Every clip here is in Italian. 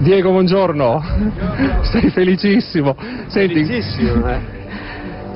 Diego, buongiorno. Sei felicissimo. Senti... Felicissimo, eh.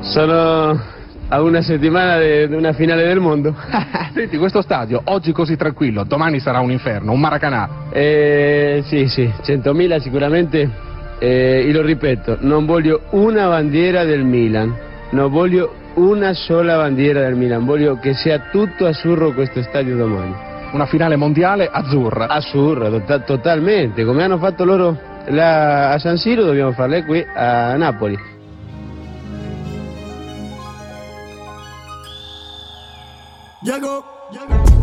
Sono a una settimana di una finale del mondo. Senti, questo stadio, oggi così tranquillo, domani sarà un inferno, un Maracanã. Eh, sì, sì, 100.000 sicuramente. Eh, lo ripeto, non voglio una bandiera del Milan, non voglio una sola bandiera del Milan, voglio che sia tutto azzurro questo stadio domani una finale mondiale azzurra. Azzurra, to- totalmente, come hanno fatto loro la- a San Siro dobbiamo farle qui a Napoli. Diego, Diego.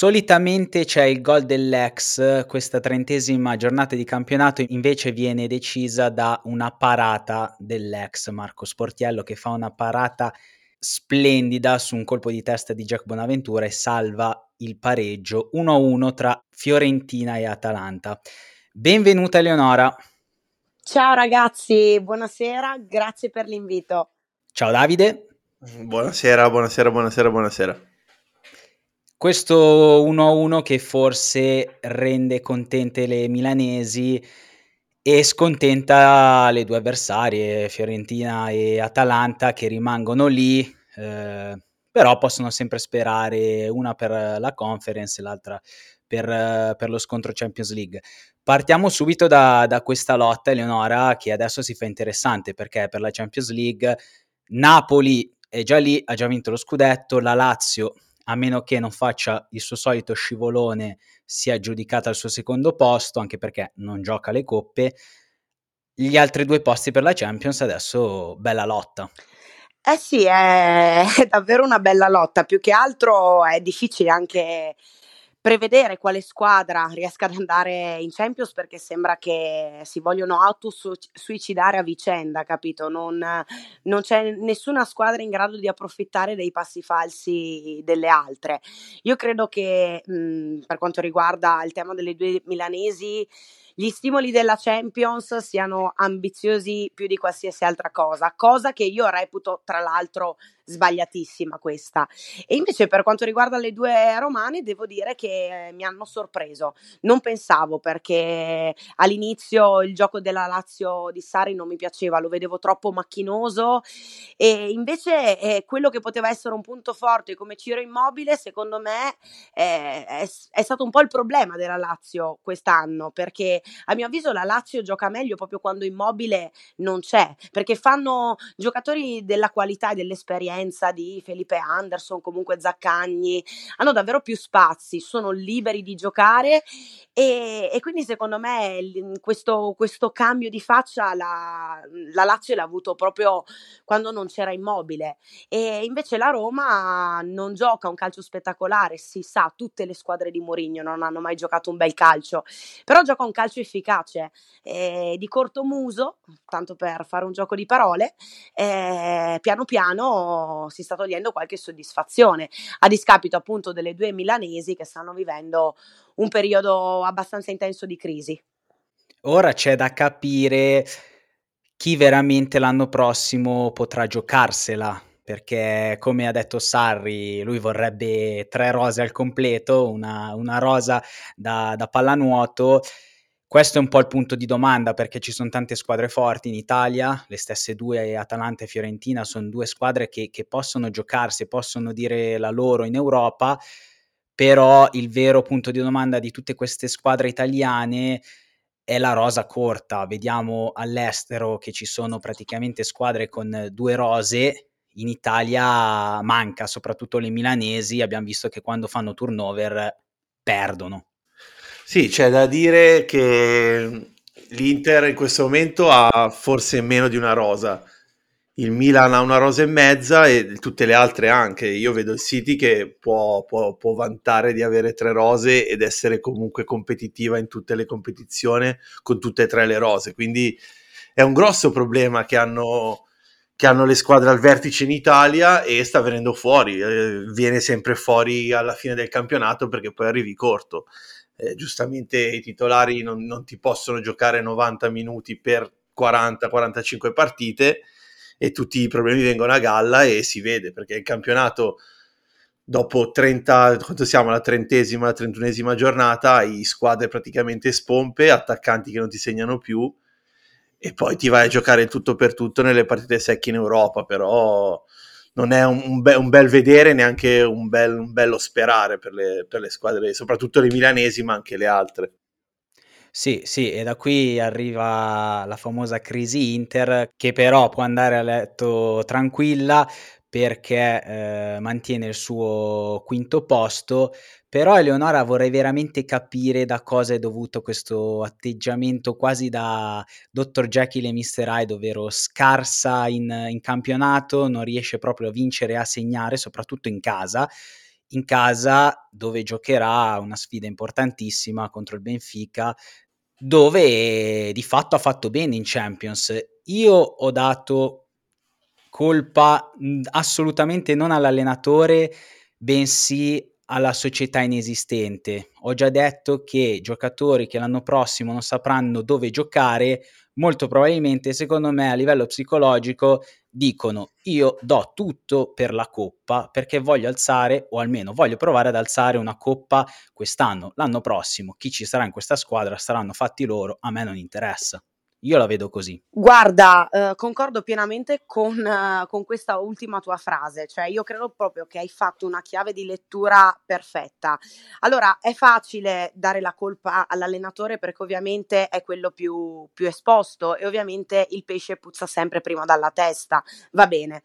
Solitamente c'è il gol dell'ex, questa trentesima giornata di campionato invece viene decisa da una parata dell'ex Marco Sportiello che fa una parata splendida su un colpo di testa di Jack Bonaventura e salva il pareggio 1-1 tra Fiorentina e Atalanta. Benvenuta Eleonora. Ciao ragazzi, buonasera, grazie per l'invito. Ciao Davide. Buonasera, buonasera, buonasera, buonasera. Questo 1-1 che forse rende contente le milanesi e scontenta le due avversarie, Fiorentina e Atalanta, che rimangono lì, eh, però possono sempre sperare una per la conference e l'altra per, per lo scontro Champions League. Partiamo subito da, da, questa lotta, Eleonora, che adesso si fa interessante perché per la Champions League Napoli è già lì, ha già vinto lo scudetto, la Lazio a meno che non faccia il suo solito scivolone, sia aggiudicata al suo secondo posto, anche perché non gioca le coppe. Gli altri due posti per la Champions adesso bella lotta. Eh sì, è davvero una bella lotta, più che altro è difficile anche prevedere quale squadra riesca ad andare in Champions perché sembra che si vogliono autosuicidare a vicenda, capito? Non, non, c'è nessuna squadra in grado di approfittare dei passi falsi delle altre. Io credo che mh, per quanto riguarda il tema delle due milanesi, gli stimoli della Champions siano ambiziosi più di qualsiasi altra cosa, cosa che io reputo tra l'altro sbagliatissima questa. E invece per quanto riguarda le due romane devo dire che mi hanno sorpreso. Non pensavo perché all'inizio il gioco della Lazio di Sari non mi piaceva, lo vedevo troppo macchinoso e invece eh, quello che poteva essere un punto forte come Ciro Immobile secondo me eh, è, è stato un po' il problema della Lazio quest'anno perché a mio avviso la Lazio gioca meglio proprio quando Immobile non c'è perché fanno giocatori della qualità e dell'esperienza presenza di Felipe Anderson, comunque Zaccagni, hanno davvero più spazi, sono liberi di giocare e, e quindi secondo me questo, questo, cambio di faccia la, la Lazio l'ha avuto proprio quando non c'era immobile. E invece la Roma non gioca un calcio spettacolare, si sa, tutte le squadre di Mourinho non hanno mai giocato un bel calcio, però gioca un calcio efficace, eh, di corto muso, tanto per fare un gioco di parole, eh, piano piano si sta togliendo qualche soddisfazione, a discapito appunto delle due milanesi che stanno vivendo un periodo abbastanza intenso di crisi. Ora c'è da capire chi veramente l'anno prossimo potrà giocarsela, perché come ha detto Sarri, lui vorrebbe tre rose al completo, una, una rosa da, da pallanuoto questo è un po' il punto di domanda perché ci sono tante squadre forti in Italia, le stesse due, Atalanta e Fiorentina, sono due squadre che, che possono giocarsi, possono dire la loro in Europa, però il vero punto di domanda di tutte queste squadre italiane è la rosa corta. Vediamo all'estero che ci sono praticamente squadre con due rose, in Italia manca, soprattutto le milanesi, abbiamo visto che quando fanno turnover perdono. Sì, c'è da dire che l'Inter in questo momento ha forse meno di una rosa. Il Milan ha una rosa e mezza e tutte le altre anche. Io vedo il City che può, può, può vantare di avere tre rose ed essere comunque competitiva in tutte le competizioni con tutte e tre le rose. Quindi è un grosso problema che hanno, che hanno le squadre al vertice in Italia e sta venendo fuori, eh, viene sempre fuori alla fine del campionato perché poi arrivi corto. Eh, giustamente i titolari non, non, ti possono giocare 90 minuti per 40-45 partite e tutti i problemi vengono a galla e si vede perché il campionato dopo 30, quanto siamo, la trentesima, la trentunesima giornata, hai squadre praticamente spompe, attaccanti che non ti segnano più e poi ti vai a giocare tutto per tutto nelle partite secche in Europa, però non è un, un, be- un bel vedere, neanche un, bel, un bello sperare per le, per le squadre, soprattutto le milanesi, ma anche le altre. Sì, sì, e da qui arriva la famosa crisi Inter, che però può andare a letto tranquilla perché eh, mantiene il suo quinto posto. Però Eleonora vorrei veramente capire da cosa è dovuto questo atteggiamento quasi da Dr. Jekyll e Mr. Hyde, ovvero scarsa in, in campionato, non riesce proprio a vincere e a segnare, soprattutto in casa in casa dove giocherà una sfida importantissima contro il Benfica dove di fatto ha fatto bene in Champions. Io ho dato colpa assolutamente non all'allenatore, bensì alla società inesistente. Ho già detto che giocatori che l'anno prossimo non sapranno dove giocare, molto probabilmente, secondo me, a livello psicologico, dicono io do tutto per la coppa perché voglio alzare o almeno voglio provare ad alzare una coppa quest'anno. L'anno prossimo chi ci sarà in questa squadra saranno fatti loro, a me non interessa. Io la vedo così. Guarda, eh, concordo pienamente con, eh, con, questa ultima tua frase, cioè io credo proprio che hai fatto una chiave di lettura perfetta. Allora, è facile dare la colpa all'allenatore perché ovviamente è quello più, più esposto e ovviamente il pesce puzza sempre prima dalla testa, va bene.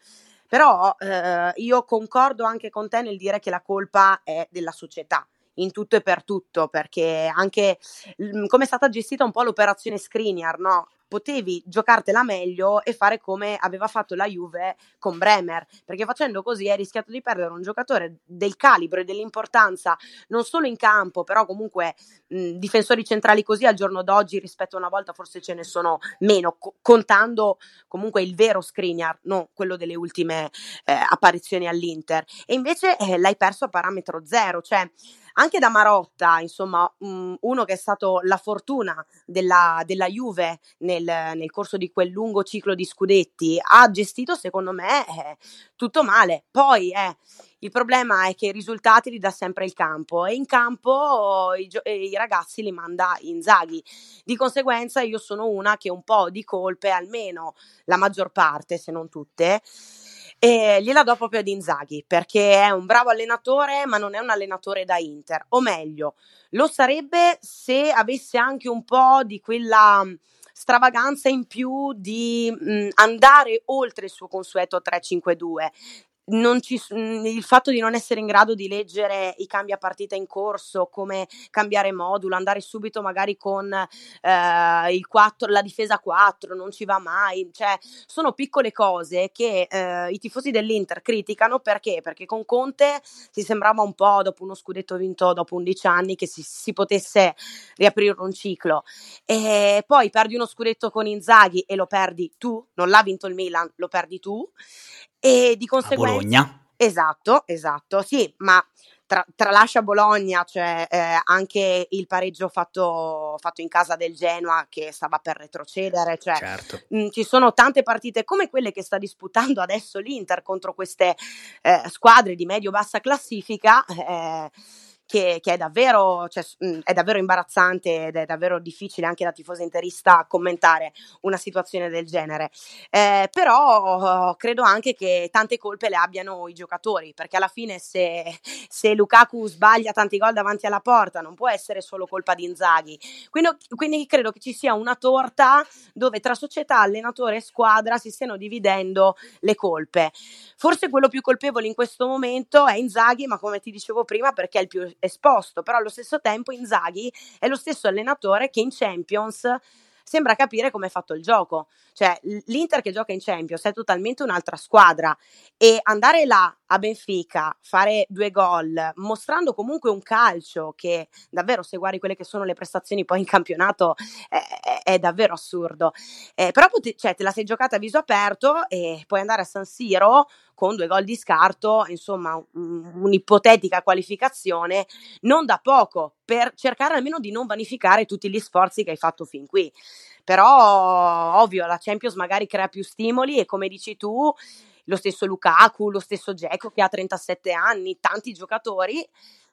Però eh, io concordo anche con te nel dire che la colpa è della società in tutto e per tutto, perché anche mhmm, come è stata gestita un po' l'operazione Skriniar, no? Potevi giocartela meglio e fare come aveva fatto la Juve con Bremer, perché facendo così hai rischiato di perdere un giocatore del calibro e dell'importanza non solo in campo, però comunque mh, difensori centrali così al giorno d'oggi rispetto a una volta forse ce ne sono meno, co- contando comunque il vero Skriniar, non quello delle ultime eh, apparizioni all'Inter. E invece eh, l'hai perso a parametro zero, cioè anche da Marotta, insomma, uno che è stato la fortuna della, della Juve nel, nel, corso di quel lungo ciclo di scudetti, ha gestito secondo me eh, tutto male. Poi eh, il problema è che i risultati li dà sempre il campo e in campo i, i ragazzi li manda Inzaghi. Di conseguenza io sono una che un po' di colpe, almeno la maggior parte, se non tutte, e gliela do proprio ad Inzaghi perché è un bravo allenatore, ma non è un allenatore da Inter. O meglio, lo sarebbe se avesse anche un po' di quella stravaganza in più di mh, mm, andare oltre il suo consueto 3-5-2 ci, il fatto di non essere in grado di leggere i cambia partita in corso, come cambiare modulo, andare subito magari con eh, il 4, la difesa 4, non ci va mai, cioè sono piccole cose che eh, i tifosi dell'Inter criticano perché? Perché con Conte si sembrava un po' dopo uno scudetto vinto dopo 11 anni che si, si potesse riaprire un ciclo e poi perdi uno scudetto con Inzaghi e lo perdi tu, non l'ha vinto il Milan, lo perdi tu e di conseguenza... A Bologna. Esatto, esatto, sì, ma tra, tralascia Bologna, cioè eh, anche il pareggio fatto, fatto, in casa del Genoa che stava per retrocedere, cioè, certo. mh, ci sono tante partite come quelle che sta disputando adesso l'Inter contro queste eh, squadre di medio-bassa classifica. Eh, che, che è, davvero, cioè, è, davvero, imbarazzante ed è davvero difficile anche da tifosa interista commentare una situazione del genere. Eh, però oh, credo anche che tante colpe le abbiano i giocatori, perché alla fine se, se Lukaku sbaglia tanti gol davanti alla porta non può essere solo colpa di Inzaghi. Quindi, quindi credo che ci sia una torta dove tra società, allenatore e squadra si stiano dividendo le colpe. Forse quello più colpevole in questo momento è Inzaghi, ma come ti dicevo prima perché è il più esposto, però allo stesso tempo Inzaghi è lo stesso allenatore che in Champions sembra capire come è fatto il gioco. Cioè, l'Inter che gioca in Champions è totalmente un'altra squadra e andare là a Benfica, fare due gol, mostrando comunque un calcio che davvero se guardi quelle che sono le prestazioni poi in campionato è, è, è davvero assurdo. Eh, però pote- cioè, te la sei giocata a viso aperto e puoi andare a San Siro con due gol di scarto, insomma un, un'ipotetica qualificazione non da poco per cercare almeno di non vanificare tutti gli sforzi che hai fatto fin qui. Però ovvio, la Champions magari crea più stimoli e come dici tu lo stesso Lukaku, lo stesso Dzeko che ha 37 anni, tanti giocatori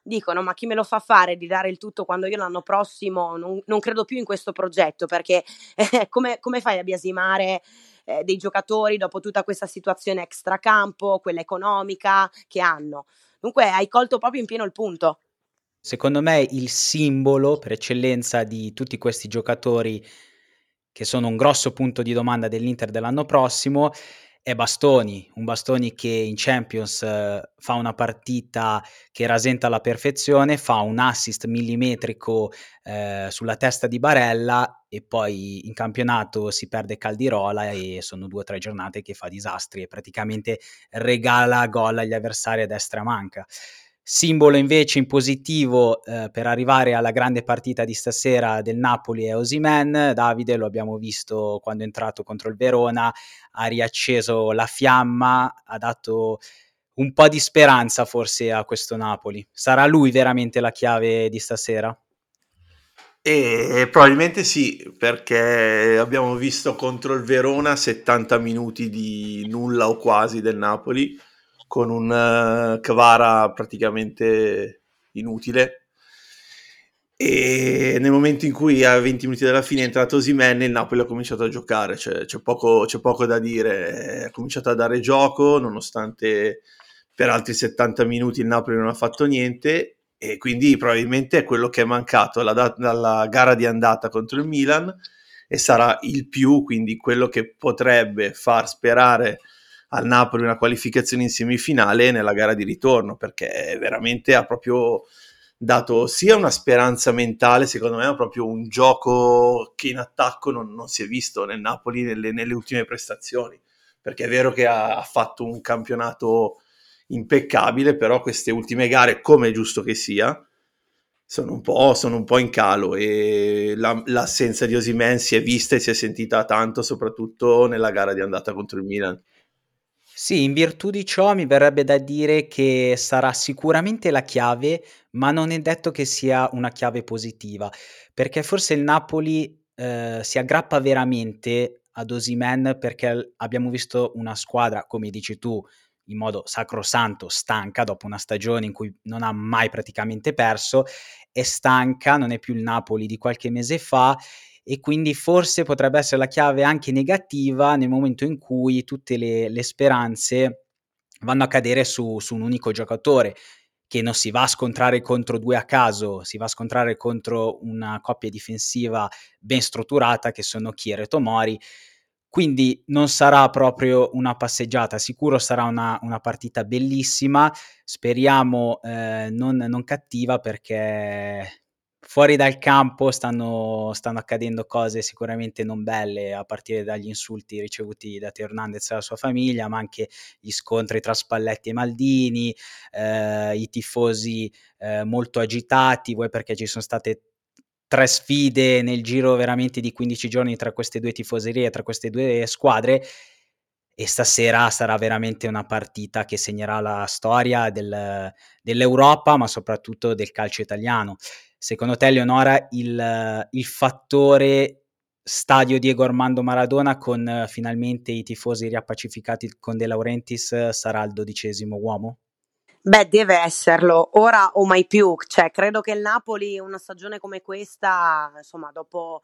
dicono ma chi me lo fa fare di dare il tutto quando io l'anno prossimo non, non credo più in questo progetto perché eh, come, come, fai a biasimare eh, dei giocatori dopo tutta questa situazione extracampo, quella economica che hanno. Dunque hai colto proprio in pieno il punto. Secondo me il simbolo per eccellenza di tutti questi giocatori che sono un grosso punto di domanda dell'Inter dell'anno prossimo è Bastoni, un Bastoni che in Champions eh, fa una partita che rasenta alla perfezione, fa un assist millimetrico eh, sulla testa di Barella e poi in campionato si perde Caldirola e sono due o tre giornate che fa disastri e praticamente regala gol agli avversari a destra manca. Simbolo invece in positivo eh, per arrivare alla grande partita di stasera del Napoli è Osimen. Davide lo abbiamo visto quando è entrato contro il Verona, ha riacceso la fiamma, ha dato un po' di speranza forse a questo Napoli. Sarà lui veramente la chiave di stasera? E probabilmente sì, perché abbiamo visto contro il Verona 70 minuti di nulla o quasi del Napoli con un uh, Kvara praticamente inutile. E nel momento in cui a 20 minuti dalla fine è entrato Simen, il Napoli ha cominciato a giocare, cioè, c'è, poco, c'è poco da dire, ha cominciato a dare gioco nonostante per altri 70 minuti il Napoli non ha fatto niente. E quindi probabilmente è quello che è mancato dalla, dalla gara di andata contro il Milan. E sarà il più, quindi quello che potrebbe far sperare al Napoli una qualificazione in semifinale nella gara di ritorno, perché veramente ha proprio dato sia una speranza mentale, secondo me, ma proprio un gioco che in attacco non, non si è visto nel Napoli nelle, nelle, ultime prestazioni, perché è vero che ha, ha fatto un campionato impeccabile, però queste ultime gare, come è giusto che sia, sono un po', sono un po in calo e la, l'assenza di Osimen si è vista e si è sentita tanto, soprattutto nella gara di andata contro il Milan. Sì, in virtù di ciò mi verrebbe da dire che sarà sicuramente la chiave, ma non è detto che sia una chiave positiva, perché forse il Napoli eh, si aggrappa veramente ad Osimen perché abbiamo visto una squadra, come dici tu, in modo sacrosanto, stanca dopo una stagione in cui non ha mai praticamente perso, è stanca, non è più il Napoli di qualche mese fa e quindi forse potrebbe essere la chiave anche negativa nel momento in cui tutte le, le speranze vanno a cadere su, su, un unico giocatore che non si va a scontrare contro due a caso, si va a scontrare contro una coppia difensiva ben strutturata che sono Kier e Tomori. Quindi non sarà proprio una passeggiata, sicuro sarà una, una partita bellissima, speriamo eh, non, non cattiva perché fuori dal campo stanno, stanno, accadendo cose sicuramente non belle, a partire dagli insulti ricevuti da Teo Hernandez e la sua famiglia, ma anche gli scontri tra Spalletti e Maldini, eh, i tifosi eh, molto agitati, vuoi perché ci sono state tre sfide nel giro veramente di 15 giorni tra queste due tifoserie, tra queste due squadre. E stasera sarà veramente una partita che segnerà la storia del, dell'Europa, ma soprattutto del calcio italiano. Secondo te, Leonora, il, il fattore stadio Diego Armando Maradona con uh, finalmente i tifosi riappacificati con De Laurentiis uh, sarà il dodicesimo uomo? Beh, deve esserlo, ora o mai più, cioè credo che il Napoli una stagione come questa, insomma, dopo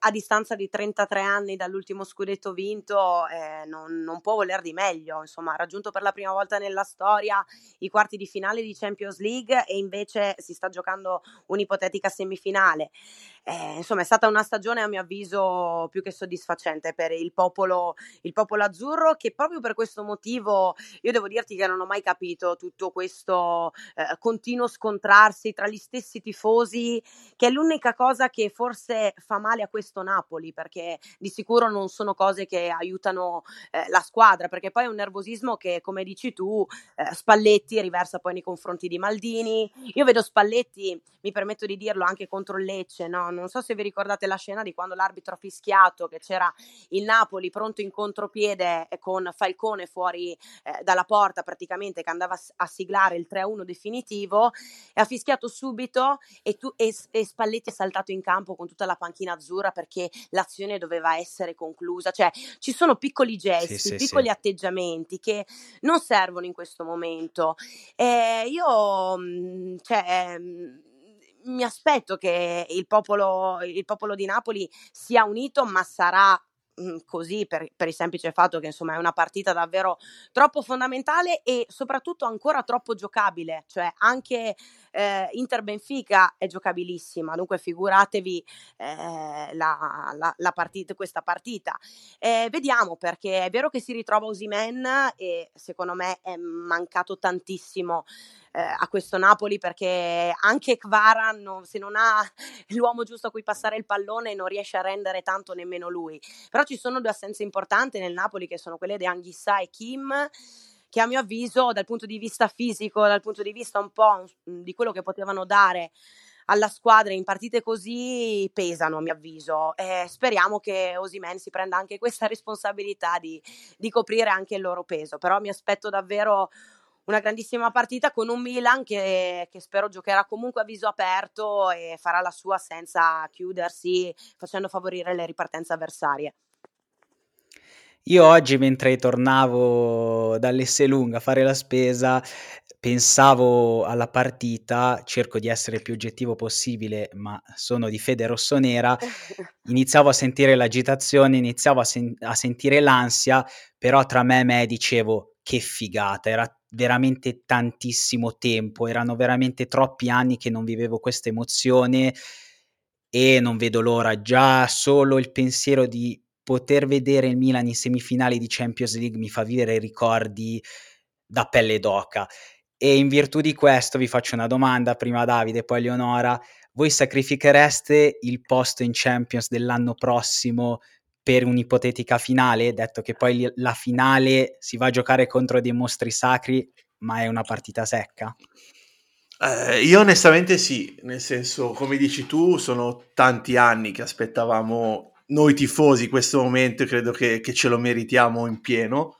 a distanza di 33 anni dall'ultimo scudetto vinto, eh, non, non, può voler di meglio, insomma, ha raggiunto per la prima volta nella storia i quarti di finale di Champions League e invece si sta giocando un'ipotetica semifinale. Eh, insomma, è stata una stagione a mio avviso più che soddisfacente per il popolo, il popolo azzurro che proprio per questo motivo io devo dirti che non ho mai capito tutto questo eh, continuo scontrarsi tra gli stessi tifosi, che è l'unica cosa che forse fa male a questo Napoli, perché di sicuro non sono cose che aiutano eh, la squadra, perché poi è un nervosismo che, come dici tu, eh, Spalletti riversa poi nei confronti di Maldini. Io vedo Spalletti, mi permetto di dirlo, anche contro Lecce, no? Non so se vi ricordate la scena di quando l'arbitro ha fischiato, che c'era il Napoli pronto in contropiede con Falcone fuori eh, dalla porta praticamente che andava a siglare il 3-1 definitivo e ha fischiato subito e, tu, e, e Spalletti è saltato in campo con tutta la panchina azzurra perché l'azione doveva essere conclusa. Cioè ci sono piccoli gesti, sì, sì, piccoli sì. atteggiamenti che non servono in questo momento. E io, mm, cioè, mm, mi aspetto che il popolo, il popolo di Napoli sia unito, ma sarà Mhmm, così per, per, il semplice fatto che insomma è una partita davvero troppo fondamentale e soprattutto ancora troppo giocabile, cioè anche eh, Inter Benfica è giocabilissima, dunque figuratevi eh, la, la, la partita, questa partita. Eh, vediamo perché è vero che si ritrova Osimen e secondo me è mancato tantissimo eh, a questo Napoli perché anche Kvara no, se non ha l'uomo giusto a cui passare il pallone non riesce a rendere tanto nemmeno lui. Però ci sono due assenze importanti nel Napoli che sono quelle di Anghissà e Kim che a mio avviso dal punto di vista fisico, dal punto di vista un po' di quello che potevano dare alla squadra in partite così pesano a mio avviso e speriamo che Osimen si prenda anche questa responsabilità di, di coprire anche il loro peso però mi aspetto davvero una grandissima partita con un Milan che, che, spero giocherà comunque a viso aperto e farà la sua senza chiudersi, facendo favorire le ripartenze avversarie. Io oggi, mentre tornavo dall'Esselunga a fare la spesa, pensavo alla partita, cerco di essere il più oggettivo possibile, ma sono di fede rossonera, iniziavo a sentire l'agitazione, iniziavo a, sen- a sentire l'ansia, però tra me e me dicevo che figata, era veramente tantissimo tempo, erano veramente troppi anni che non vivevo questa emozione e non vedo l'ora, già solo il pensiero di poter vedere il Milan in semifinali di Champions League mi fa vivere ricordi da pelle d'oca. E in virtù di questo vi faccio una domanda, prima Davide, poi Leonora, voi sacrifichereste il posto in Champions dell'anno prossimo per un'ipotetica finale, detto che poi la finale si va a giocare contro dei mostri sacri, ma è una partita secca? Eh, io onestamente sì, nel senso, come dici tu, sono tanti anni che aspettavamo noi tifosi questo momento credo che, che ce lo meritiamo in pieno.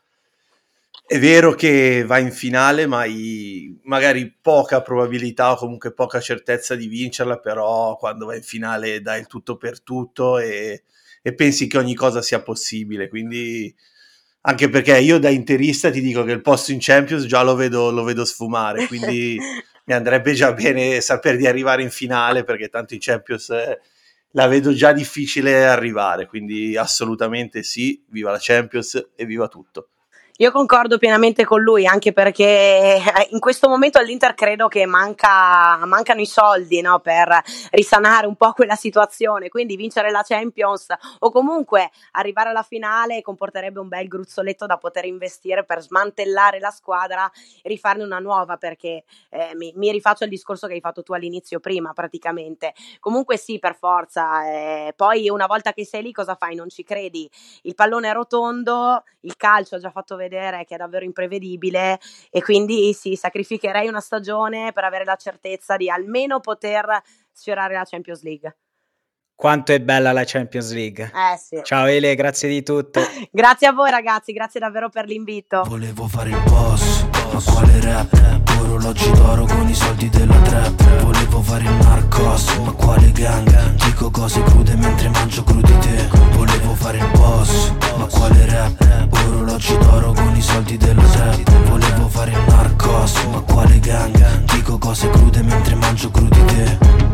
È vero che va in finale, ma hai magari poca probabilità o comunque poca certezza di vincerla, però quando va in finale dai il tutto per tutto e e pensi che ogni cosa sia possibile. Quindi, anche perché io da interista ti dico che il posto in Champions già lo vedo, lo vedo sfumare, quindi mi andrebbe già bene sapere di arrivare in finale perché tanto in Champions eh, la vedo già difficile arrivare. Quindi, assolutamente sì, viva la Champions e viva tutto. Io concordo pienamente con lui, anche perché eh, in questo momento all'Inter credo che manca, mancano i soldi no, per risanare un po' quella situazione, quindi vincere la Champions o comunque arrivare alla finale comporterebbe un bel gruzzoletto da poter investire per smantellare la squadra e rifarne una nuova, perché eh, mi, mi, rifaccio al discorso che hai fatto tu all'inizio prima praticamente. Comunque sì, per forza, eh, poi una volta che sei lì cosa fai? Non ci credi? Il pallone è rotondo, il calcio ha già fatto vedere vedere che è davvero imprevedibile e quindi sì, sacrificherei una stagione per avere la certezza di almeno poter sfiorare la Champions League. Quanto è bella la Champions League. Eh sì. Ciao Ele, grazie di tutto. grazie a voi ragazzi, grazie davvero per l'invito. Volevo fare il boss, ma quale rap? Orologi d'oro con i soldi della trap Volevo fare il narcos, ma quale gang? Dico cose crude mentre mangio crudi te Volevo fare il boss, ma quale rap? Orologi d'oro con i soldi della trap Volevo fare il narcos, ma quale gang? Dico cose crude mentre mangio crudi te